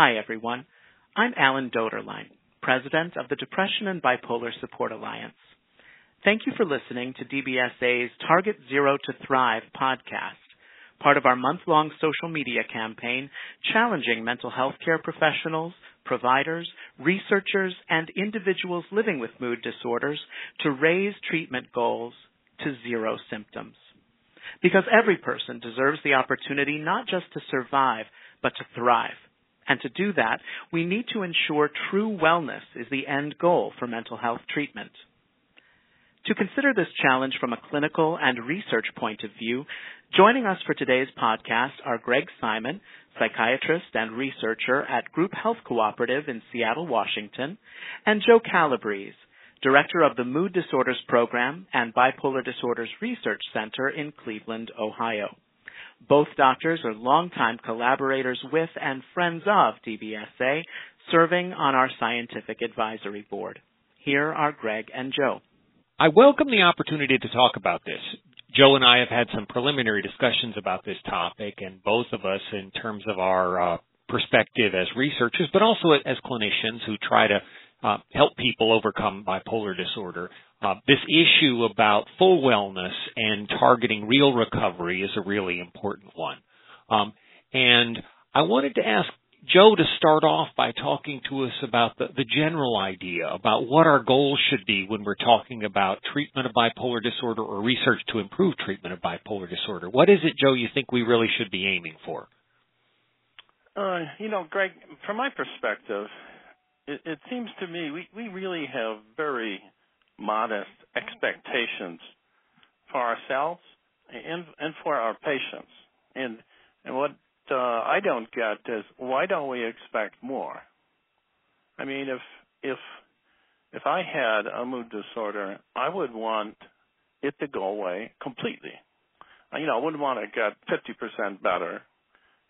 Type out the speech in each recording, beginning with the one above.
Hi, everyone. I'm Allen Doederlein, President of the Depression and Bipolar Support Alliance. Thank you for listening to DBSA's Target Zero to Thrive podcast, part of our month-long social media campaign challenging mental health care professionals, providers, researchers, and individuals living with mood disorders to raise treatment goals to zero symptoms. Because every person deserves the opportunity not just to survive, but to thrive. And to do that, we need to ensure true wellness is the end goal for mental health treatment. To consider this challenge from a clinical and research point of view, joining us for today's podcast are Greg Simon, psychiatrist and researcher at Group Health Cooperative in Seattle, Washington, and Joe Calabrese, director of the Mood Disorders Program and Bipolar Disorders Research Center in Cleveland, Ohio. Both doctors are longtime collaborators with and friends of DBSA, serving on our scientific advisory board. Here are Greg and Joe. I welcome the opportunity to talk about this. Joe and I have had some preliminary discussions about this topic, and both of us, in terms of our uh, perspective as researchers, but also as clinicians who try to uh, help people overcome bipolar disorder. Uh, this issue about full wellness and targeting real recovery is a really important one. Um, and I wanted to ask Joe to start off by talking to us about the, the general idea about what our goals should be when we're talking about treatment of bipolar disorder or research to improve treatment of bipolar disorder. What is it, Joe, you think we really should be aiming for? Uh, you know, Greg, from my perspective, it, it seems to me we, we really have very modest expectations for ourselves and and for our patients. And and what uh, I don't get is why don't we expect more? I mean, if if if I had a mood disorder, I would want it to go away completely. You know, I wouldn't want to get 50% better,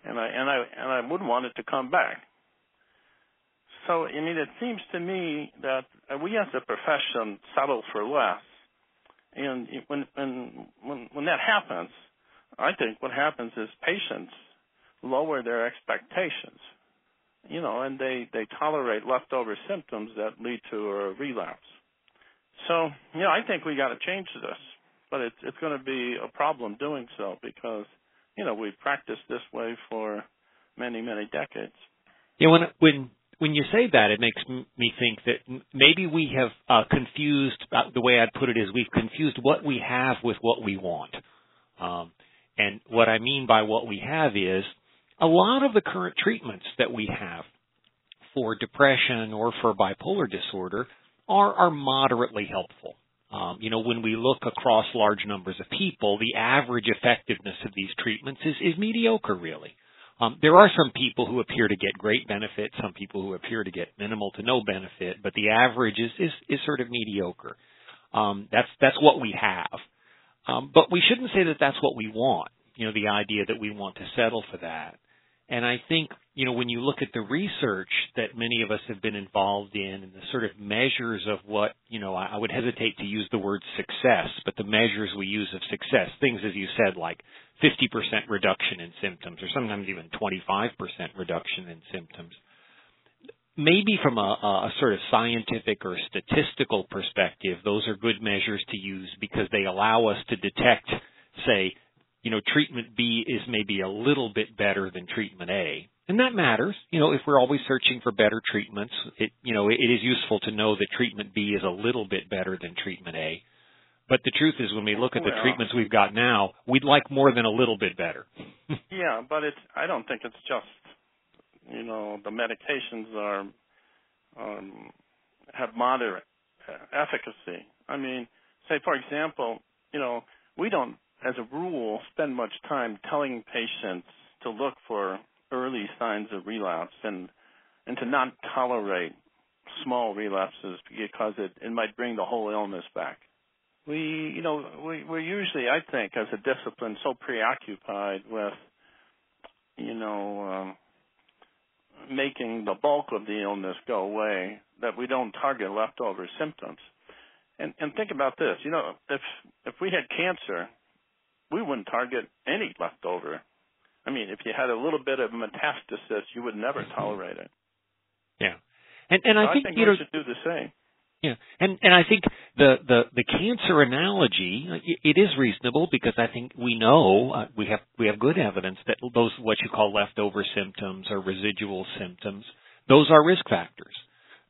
and I and I and I wouldn't want it to come back. So, I mean, it seems to me that we as a profession settle for less. And when, when, when, when that happens, I think what happens is patients lower their expectations, you know, and they, they tolerate leftover symptoms that lead to a relapse. So, you know, I think we got to change this, but it's, it's going to be a problem doing so because, you know, we've practiced this way for many, many decades. Yeah, when when when you say that, it makes me think that maybe we have uh, confused. Uh, the way I'd put it is we've confused what we have with what we want. Um, and what I mean by what we have is a lot of the current treatments that we have for depression or for bipolar disorder are, are moderately helpful. Um, you know, when we look across large numbers of people, the average effectiveness of these treatments is, is mediocre, really. Um, there are some people who appear to get great benefit, some people who appear to get minimal to no benefit, but the average is is, is sort of mediocre. Um, that's that's what we have, um, but we shouldn't say that that's what we want. You know, the idea that we want to settle for that. And I think, you know, when you look at the research that many of us have been involved in and the sort of measures of what, you know, I would hesitate to use the word success, but the measures we use of success, things as you said, like 50% reduction in symptoms or sometimes even 25% reduction in symptoms. Maybe from a, a sort of scientific or statistical perspective, those are good measures to use because they allow us to detect, say, you know, treatment B is maybe a little bit better than treatment A. And that matters. You know, if we're always searching for better treatments, it, you know, it, is useful to know that treatment B is a little bit better than treatment A. But the truth is when we look at the treatments we've got now, we'd like more than a little bit better. yeah, but it's, I don't think it's just, you know, the medications are, um, have moderate efficacy. I mean, say for example, you know, we don't as a rule, spend much time telling patients to look for early signs of relapse and and to not tolerate small relapses because it, it might bring the whole illness back. We, you know, we, we're usually, I think, as a discipline, so preoccupied with, you know, um, making the bulk of the illness go away that we don't target leftover symptoms. And, and think about this, you know, if if we had cancer we wouldn't target any leftover. I mean, if you had a little bit of metastasis, you would never tolerate it. Yeah, and and so I think, I think you we know should do the same. Yeah, and and I think the the the cancer analogy it is reasonable because I think we know uh, we have we have good evidence that those what you call leftover symptoms or residual symptoms those are risk factors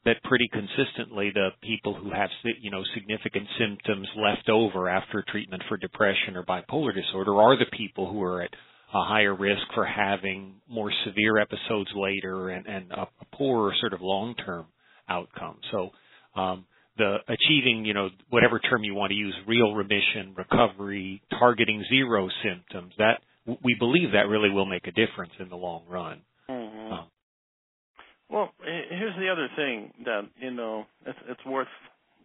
that pretty consistently the people who have you know significant symptoms left over after treatment for depression or bipolar disorder are the people who are at a higher risk for having more severe episodes later and and a, a poorer sort of long term outcome so um, the achieving, you know, whatever term you want to use, real remission, recovery, targeting zero symptoms, that we believe that really will make a difference in the long run. Mm-hmm. Um, well, here's the other thing that you know it's, it's worth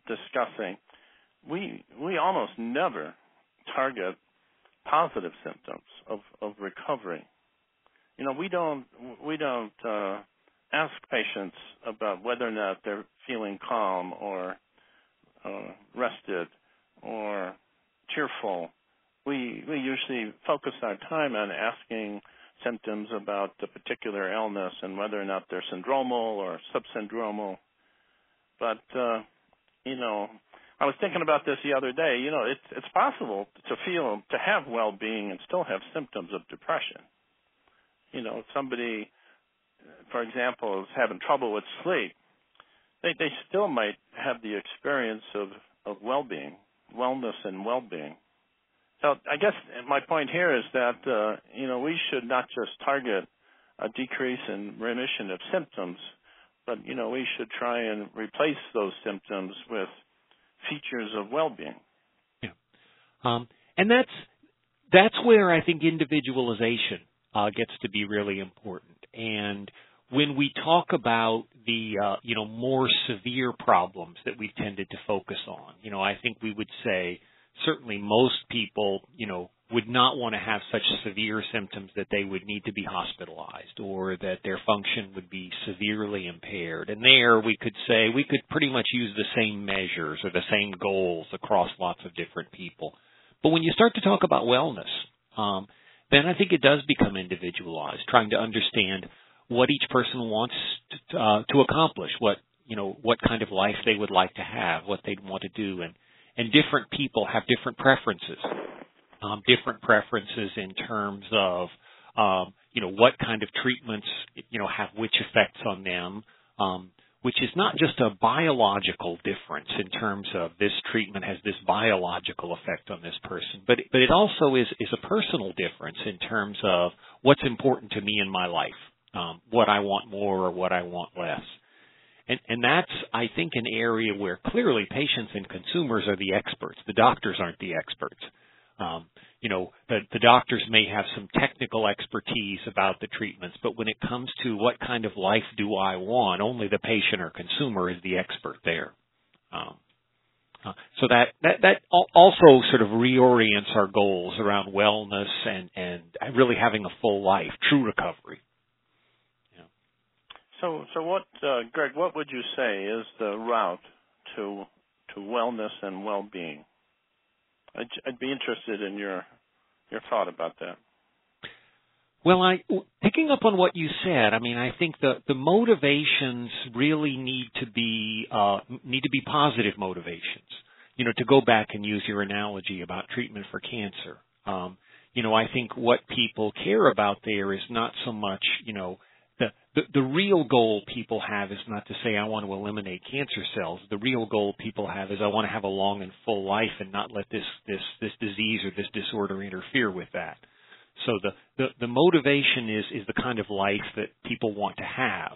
discussing. We we almost never target positive symptoms of of recovery. You know, we don't we don't uh, ask patients about whether or not they're feeling calm or uh, rested or cheerful. We we usually focus our time on asking symptoms about the particular illness and whether or not they're syndromal or subsyndromal. But uh, you know, I was thinking about this the other day. You know, it's it's possible to feel to have well-being and still have symptoms of depression. You know, if somebody for example, is having trouble with sleep, they they still might have the experience of of well-being, wellness, and well-being. So I guess my point here is that uh, you know we should not just target a decrease in remission of symptoms, but you know we should try and replace those symptoms with features of well-being. Yeah, um, and that's that's where I think individualization uh, gets to be really important. And when we talk about the uh, you know more severe problems that we've tended to focus on, you know, I think we would say certainly most people, you know, would not want to have such severe symptoms that they would need to be hospitalized or that their function would be severely impaired. And there we could say we could pretty much use the same measures or the same goals across lots of different people. But when you start to talk about wellness, um, then I think it does become individualized, trying to understand what each person wants to, uh, to accomplish, what you know, what kind of life they would like to have, what they'd want to do, and and different people have different preferences, um, different preferences in terms of um, you know what kind of treatments you know have which effects on them. Um, which is not just a biological difference in terms of this treatment has this biological effect on this person, but but it also is is a personal difference in terms of what's important to me in my life um, what I want more or what I want less. And, and that's, I think, an area where clearly patients and consumers are the experts. The doctors aren't the experts. Um, you know, the, the doctors may have some technical expertise about the treatments, but when it comes to what kind of life do I want, only the patient or consumer is the expert there. Um, uh, so that, that that also sort of reorients our goals around wellness and and really having a full life, true recovery. So, so what, uh, Greg? What would you say is the route to to wellness and well-being? I'd, I'd be interested in your your thought about that. Well, I picking up on what you said. I mean, I think the the motivations really need to be uh, need to be positive motivations. You know, to go back and use your analogy about treatment for cancer. Um, you know, I think what people care about there is not so much you know the, the, real goal people have is not to say I want to eliminate cancer cells. The real goal people have is I want to have a long and full life and not let this this this disease or this disorder interfere with that. So the the, the motivation is is the kind of life that people want to have.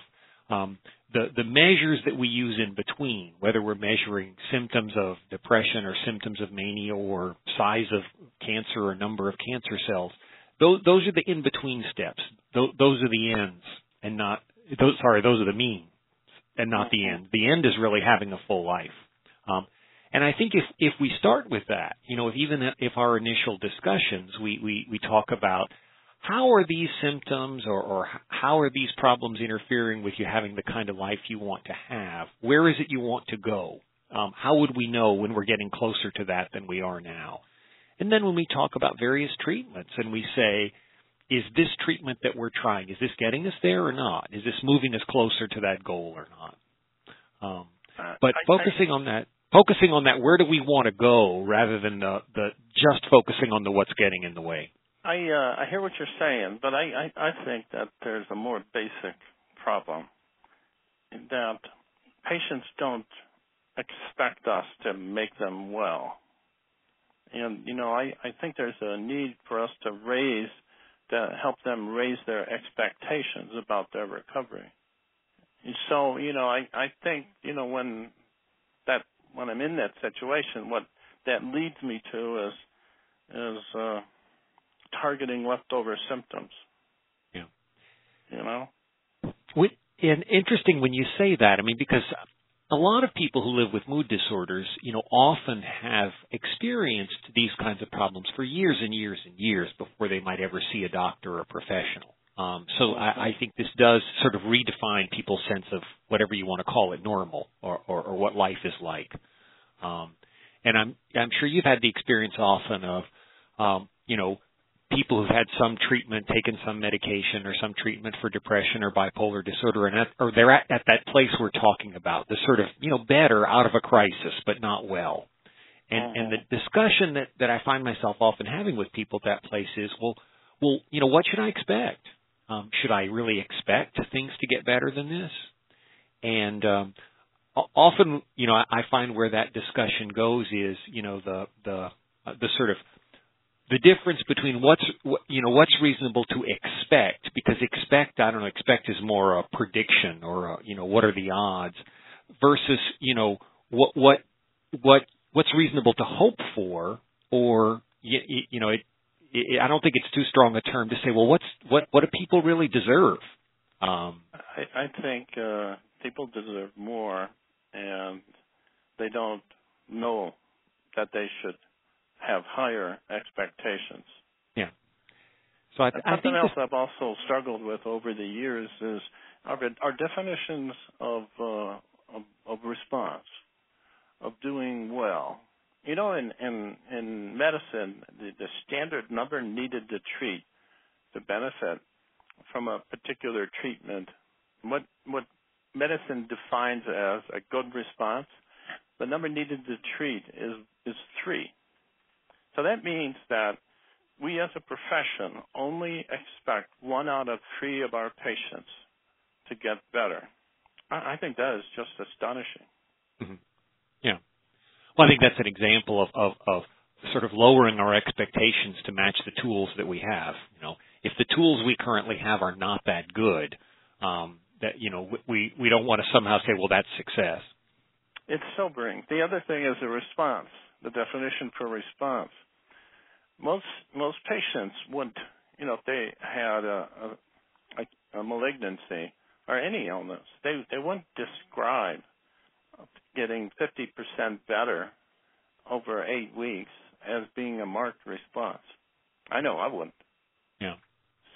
Um, the the measures that we use in between, whether we're measuring symptoms of depression or symptoms of mania or size of cancer or number of cancer cells, those those are the in between steps. Those are the ends and not those sorry those are the means and not the end. The end is really having a full life. Um, and i think if if we start with that you know if even if our initial discussions we we we talk about how are these symptoms or, or how are these problems interfering with you having the kind of life you want to have? Where is it you want to go? Um, how would we know when we're getting closer to that than we are now? And then when we talk about various treatments and we say is this treatment that we're trying, is this getting us there or not? Is this moving us closer to that goal or not? Um, Uh, but I- focusing on that, focusing on that, where do we want to go rather than the, the just focusing on the what's getting in the way? I uh, I hear what you're saying, but I, I I think that there's a more basic problem that patients don't expect us to make them well. And you know, I I think there's a need for us to raise to help them raise their expectations about their recovery. And so, you know, I I think, you know, when that when I'm in that situation, what that leads me to is is uh targeting leftover symptoms. Yeah. You know? When, and interesting when you say that. I mean, because a lot of people who live with mood disorders, you know, often have experienced these kinds of problems for years and years and years before they might ever see a doctor or a professional. Um, so I, I think this does sort of redefine people's sense of whatever you want to call it, normal, or, or, or what life is like. Um, and I'm I'm sure you've had the experience often of, um, you know, people who've had some treatment, taken some medication or some treatment for depression or bipolar disorder, and that, or they're at, at that place we're talking about, the sort of you know better out of a crisis but not well. And and the discussion that that I find myself often having with people at that place is, well, well, you know, what should I expect? Um, should I really expect things to get better than this? And um, often, you know, I, I find where that discussion goes is, you know, the the uh, the sort of the difference between what's you know what's reasonable to expect because expect I don't know expect is more a prediction or a, you know what are the odds versus you know what what what what's reasonable to hope for or you, you know it, it, I don't think it's too strong a term to say well what's what what do people really deserve? Um I, I think uh, people deserve more, and they don't know that they should have higher expectations. Yeah. So I, And I Something else I've also struggled with over the years is our, our definitions of, uh, of of response, of doing well. You know, in in, in medicine, the, the standard number needed to treat to benefit from a particular treatment, what what medicine defines as a good response, the number needed to treat is is three. So that means that we as a profession only expect one out of three of our patients to get better. I, think that is just astonishing. Mhm. Yeah. Well, I think that's an example of, of, of sort of lowering our expectations to match the tools that we have. You know, if the tools we currently have are not that good, um, that you know, we we don't want to somehow say, well, that's success. It's sobering. The other thing is the response. The definition for response. Most most patients wouldn't, you know, if they had a, a, a malignancy or any illness, they they wouldn't describe getting 50% better over eight weeks as being a marked response. I know I wouldn't. Yeah.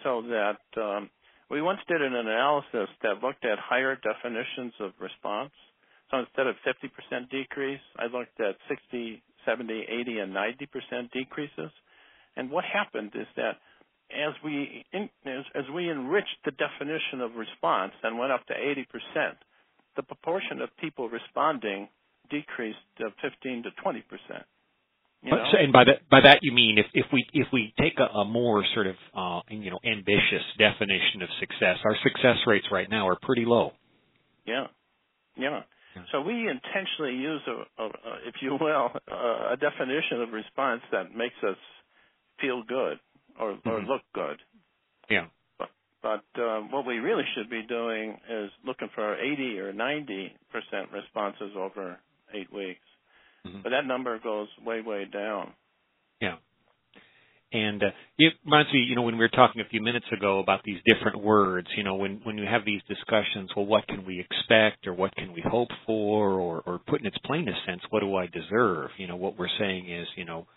So that um, we once did an analysis that looked at higher definitions of response. So instead of 50% decrease, I looked at 60, 70, 80, and 90% decreases. And what happened is that as we in, as, as we enriched the definition of response and went up to 80%, the proportion of people responding decreased to 15 to 20 percent. But, so- and by that by that you mean if if we if we take a, a more sort of uh, you know ambitious definition of success, our success rates right now are pretty low. Yeah, yeah. So we intentionally use a, a, if you will, a, a definition of response that makes us feel good or, or Mhm. look good. Yeah. But uh, what we really should be doing is looking for 80 or 90 percent responses over eight weeks. Mhm. But that number goes way, way down. Yeah. And uh, it reminds me, you know, when we were talking a few minutes ago about these different words, you know, when when you have these discussions, well, what can we expect, or what can we hope for, or or put in its plainest sense, what do I deserve? You know, what we're saying is, you know,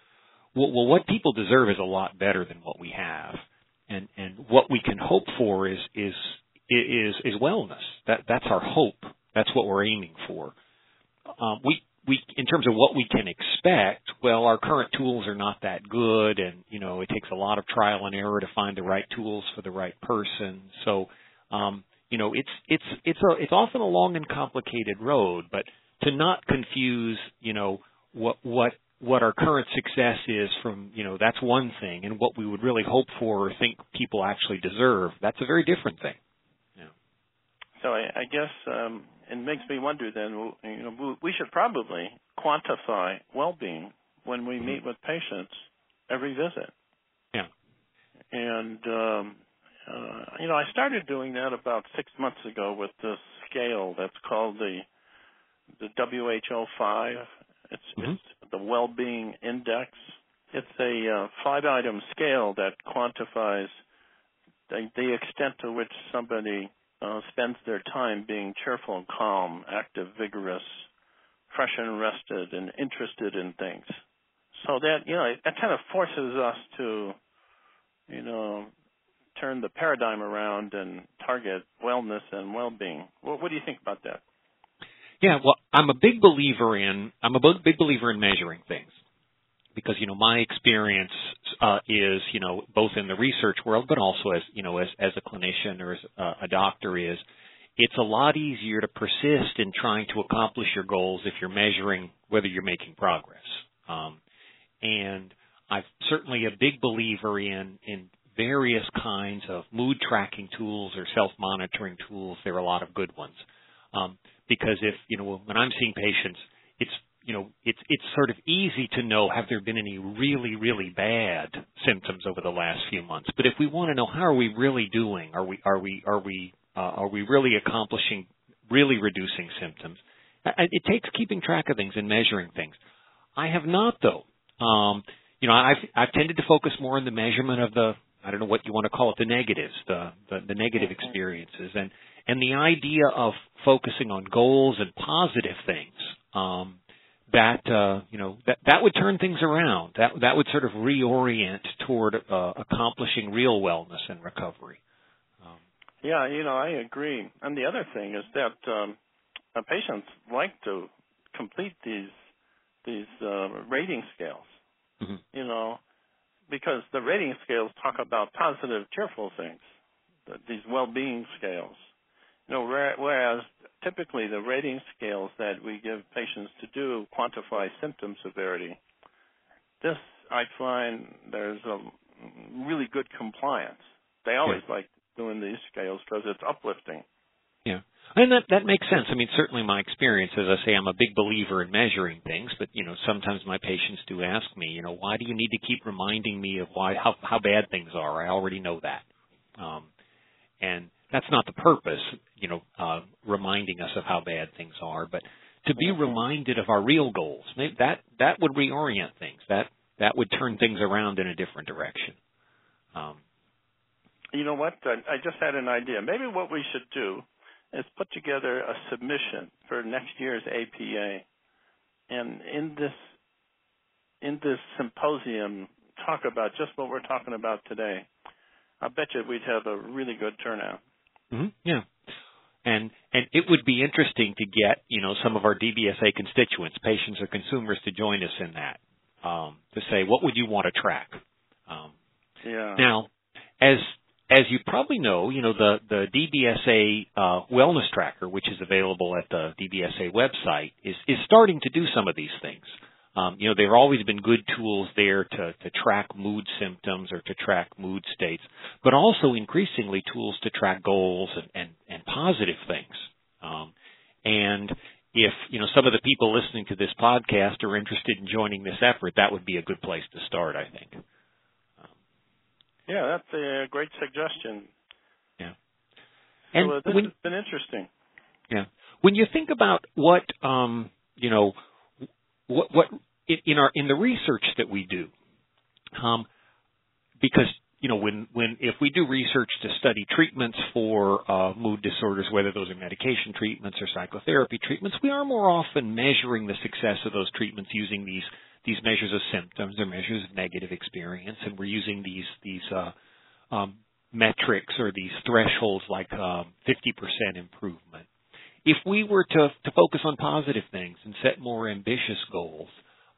well, well what people deserve is a lot better than what we have, and and what we can hope for is is is is wellness. That that's our hope. That's what we're aiming for. Um, we we in terms of what we can expect, well, our current tools are not that good, and you know it takes a lot of trial and error to find the right tools for the right person. So, um, you know, it's it's it's a it's often a long and complicated road, but to not confuse, you know, what what what our current success is from, you know, that's one thing, and what we would really hope for or think people actually deserve, that's a very different thing. Yeah. So I, I guess um, it makes me wonder then, you know, we should probably quantify well-being when we meet with patients every visit. Yeah. And um, uh, you know, I started doing that about six months ago with this scale that's called the the WHO five. It's, mm-hmm. it's the well-being index. It's a uh, five-item scale that quantifies the, the extent to which somebody uh, spends their time being cheerful and calm, active, vigorous, fresh and rested, and interested in things. So that you know that kind of forces us to, you know, turn the paradigm around and target wellness and well-being. What do you think about that? Yeah, well, I'm a big believer in I'm a big believer in measuring things because you know my experience uh, is you know both in the research world but also as you know as as a clinician or as a, a doctor is it's a lot easier to persist in trying to accomplish your goals if you're measuring whether you're making progress. Um, and I'm certainly a big believer in in various kinds of mood tracking tools or self monitoring tools. There are a lot of good ones. Um, because if you know when I'm seeing patients, it's you know it's it's sort of easy to know have there been any really really bad symptoms over the last few months. But if we want to know how are we really doing, are we are we are we uh, are we really accomplishing really reducing symptoms? It takes keeping track of things and measuring things. I have not though. Um, you know, I've I've tended to focus more on the measurement of the I don't know what you want to call it, the negatives, the the, the negative mm-hmm. experiences, and and the idea of focusing on goals and positive things um, that uh, you know that that would turn things around. That that would sort of reorient toward uh, accomplishing real wellness and recovery. Um, yeah, you know, I agree. And the other thing is that um, patients like to complete these these uh, rating scales. Mm-hmm. You know, because the rating scales talk about positive, cheerful things. These well-being scales. You know, whereas typically the rating scales that we give patients to do quantify symptom severity. This I find there's a really good compliance. They always yeah. like doing these scales because it's uplifting. Yeah. And that that makes sense. I mean, certainly my experience, as I say, I'm a big believer in measuring things, but you know, sometimes my patients do ask me, you know, why do you need to keep reminding me of why how how bad things are? I already know that. Um, and that's not the purpose, you know, uh, reminding us of how bad things are, but to be reminded of our real goals. Maybe that that would reorient things. That that would turn things around in a different direction. Um, you know what? I, I just had an idea. Maybe what we should do is put together a submission for next year's APA, and in this in this symposium, talk about just what we're talking about today. I bet you we'd have a really good turnout. Mm-hmm. Yeah. And and it would be interesting to get you know some of our DBSA constituents, patients or consumers, to join us in that um, to say what would you want to track. Um, yeah. Now, as as you probably know, you know the the DBSA uh, wellness tracker, which is available at the DBSA website, is is starting to do some of these things. Um, you know, there have always been good tools there to, to track mood symptoms or to track mood states, but also increasingly tools to track goals and, and, and positive things. Um, and if you know some of the people listening to this podcast are interested in joining this effort, that would be a good place to start, I think. Um, yeah, that's a great suggestion. Yeah, and so, uh, this when, has been interesting. Yeah, when you think about what um, you know what, what in our in the research that we do, um, because you know when when if we do research to study treatments for uh, mood disorders, whether those are medication treatments or psychotherapy treatments, we are more often measuring the success of those treatments using these these measures of symptoms or measures of negative experience, and we're using these these uh, um, metrics or these thresholds like um, 50% improvement if we were to to focus on positive things and set more ambitious goals,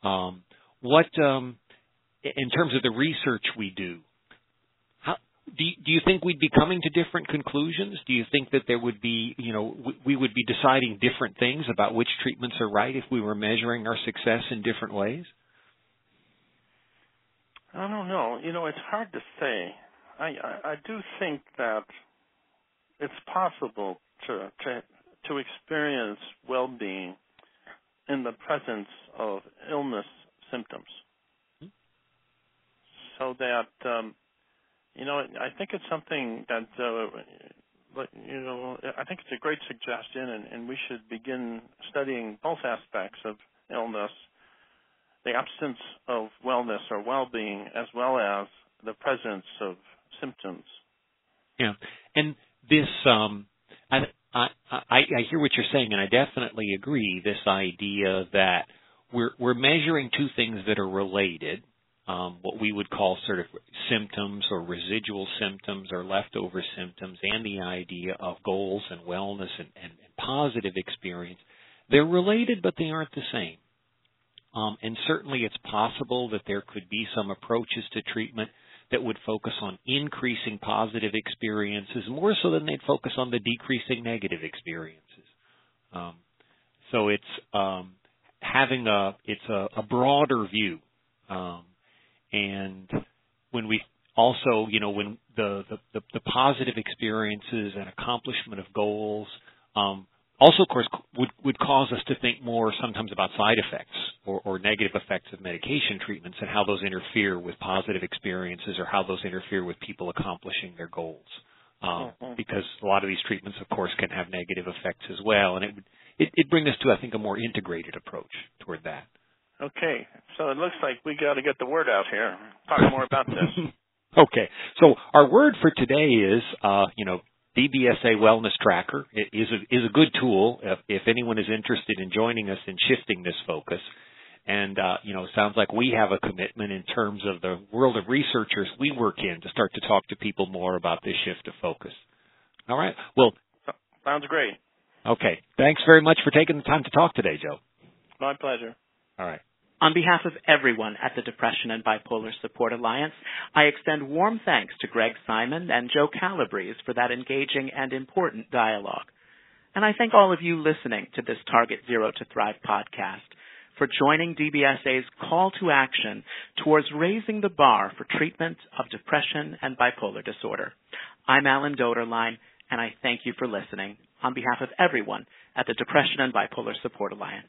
um, what um, in terms of the research we do, how, do you, do you think we'd be coming to different conclusions? Do you think that there would be, you know, we, would be deciding different things about which treatments are right if we were measuring our success in different ways? I don't know. You know, it's hard to say. I I, I do think that it's possible to to to experience well-being in the presence of illness symptoms. Mm-hmm. So that um, you know, I think it's something that uh, you know, I think it's a great suggestion, and, and we should begin studying both aspects of illness the absence of wellness or well-being as well as the presence of symptoms. Yeah, and this um, I, I I I hear what you're saying, and I definitely agree. This idea that we're we're measuring two things that are related, um, what we would call sort of symptoms or residual symptoms or leftover symptoms, and the idea of goals and wellness and, and, and positive experience. They're related, but they aren't the same. Um, and certainly it's possible that there could be some approaches to treatment that would focus on increasing positive experiences more so than they'd focus on the decreasing negative experiences. Um, so it's um, having a it's a, a broader view, um, and when we also you know when the the, the, the positive experiences and accomplishment of goals um, also, of course, would, would cause us to think more sometimes about side effects or, or, negative effects of medication treatments and how those interfere with positive experiences or how those interfere with people accomplishing their goals. Um, mm-hmm. Because a lot of these treatments, of course, can have negative effects as well, and it would it, it brings us to, I think, a more integrated approach toward that. Okay, so it looks like we got to get the word out here. Talk more about this. okay, so our word for today is, uh, you know, DBSA Wellness Tracker is a, is a good tool if, if anyone is interested in joining us in shifting this focus. And, uh, you know, sounds like we have a commitment in terms of the world of researchers we work in to start to talk to people more about this shift of focus. All right. Well, sounds great. Okay. Thanks very much for taking the time to talk today, Joe. My pleasure. All right. On behalf of everyone at the Depression and Bipolar Support Alliance, I extend warm thanks to Greg Simon and Joe Calabrese for that engaging and important dialogue. And I thank all of you listening to this Target Zero to Thrive podcast for joining DBSA's call to action towards raising the bar for treatment of depression and bipolar disorder. I'm Allen Doederlein, and I thank you for listening on behalf of everyone at the Depression and Bipolar Support Alliance.